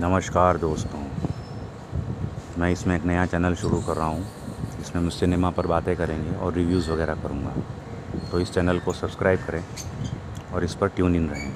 नमस्कार दोस्तों। मैं इसमें एक नया चैनल शुरू कर रहा हूँ। इसमें हम सिनेमा पर बातें करेंगे और रिव्यूज़ वगैरह करूँगा। तो इस चैनल को सब्सक्राइब करें और इस पर ट्यून इन रहें।